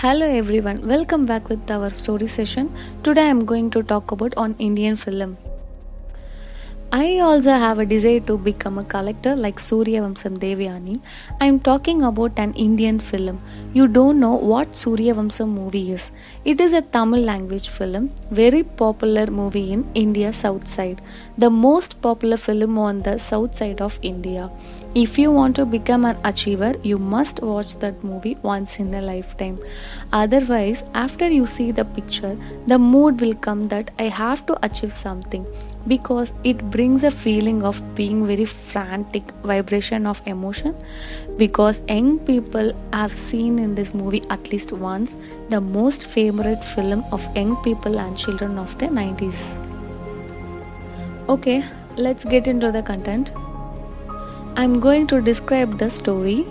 Hello everyone, welcome back with our story session. Today I am going to talk about on Indian film. I also have a desire to become a collector like Surya Vamsam Devyani. I am talking about an Indian film. You don't know what Surya Vamsam movie is. It is a Tamil language film, very popular movie in India south side. The most popular film on the south side of India. If you want to become an achiever, you must watch that movie once in a lifetime. Otherwise, after you see the picture, the mood will come that I have to achieve something because it brings a feeling of being very frantic vibration of emotion. Because young people have seen in this movie at least once the most favorite film of young people and children of the 90s okay let's get into the content i'm going to describe the story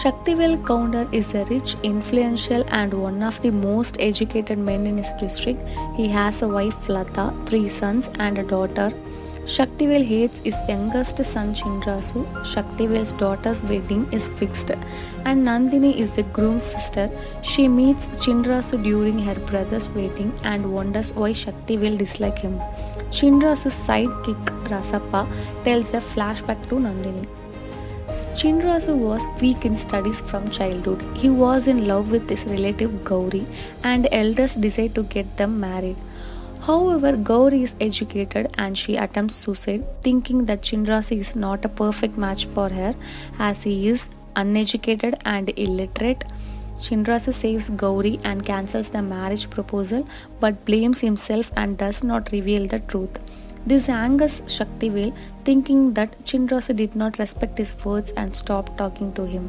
Shaktivel Kaundar is a rich, influential, and one of the most educated men in his district. He has a wife Lata, three sons, and a daughter. Shaktivel hates his youngest son Chindrasu. Shaktivel's daughter's wedding is fixed, and Nandini is the groom's sister. She meets Chindrasu during her brother's wedding and wonders why Shaktivel dislikes him. Chindrasu's sidekick Rasappa tells a flashback to Nandini. Chindrasu was weak in studies from childhood. He was in love with his relative Gauri and elders decide to get them married. However, Gauri is educated and she attempts suicide, thinking that Chindrasu is not a perfect match for her as he is uneducated and illiterate. Chindrasu saves Gauri and cancels the marriage proposal but blames himself and does not reveal the truth. This angers Shaktivel, thinking that Chindrasu did not respect his words and stopped talking to him.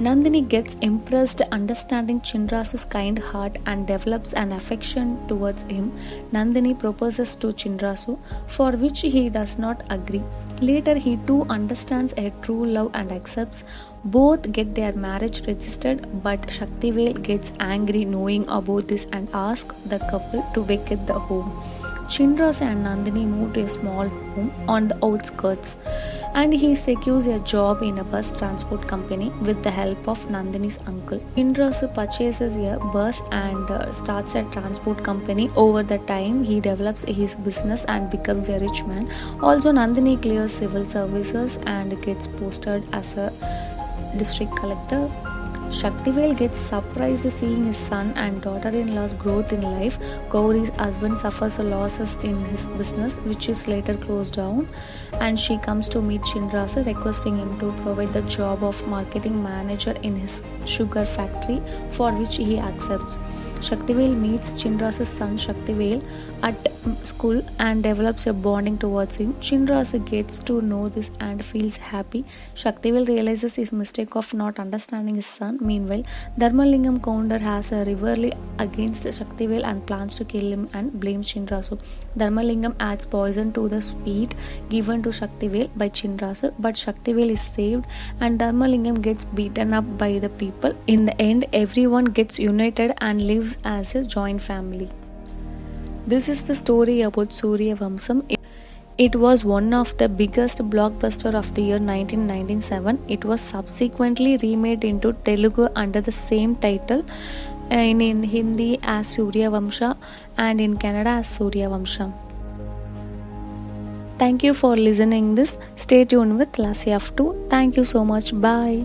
Nandini gets impressed understanding Chindrasu's kind heart and develops an affection towards him. Nandini proposes to Chindrasu, for which he does not agree. Later, he too understands a true love and accepts. Both get their marriage registered, but Shaktivel gets angry knowing about this and asks the couple to vacate the home. Chindrasu and Nandini move to a small home on the outskirts and he secures a job in a bus transport company with the help of Nandini's uncle. Chindrasu purchases a bus and uh, starts a transport company. Over the time, he develops his business and becomes a rich man. Also, Nandini clears civil services and gets posted as a district collector Shaktivel gets surprised seeing his son and daughter-in-law's growth in life. Gauri's husband suffers losses in his business, which is later closed down, and she comes to meet Chindrasu, requesting him to provide the job of marketing manager in his sugar factory, for which he accepts. Shaktivel meets Chindrasu's son Shaktivel at school and develops a bonding towards him. Chindrasu gets to know this and feels happy. Shaktivel realizes his mistake of not understanding his son. Meanwhile, Dharmalingam Kaundar has a rivalry against Shaktivel and plans to kill him and blames Chindrasu. Dharmalingam adds poison to the sweet given to Shaktivel by Chindrasu, but Shaktivel is saved and Dharmalingam gets beaten up by the people. In the end, everyone gets united and lives as a joint family. This is the story about Surya Vamsam. It was one of the biggest blockbuster of the year 1997. It was subsequently remade into Telugu under the same title in, in Hindi as Surya Vamsha and in Kannada as Surya Vamsha. Thank you for listening this. Stay tuned with Lassie of 2. Thank you so much. Bye.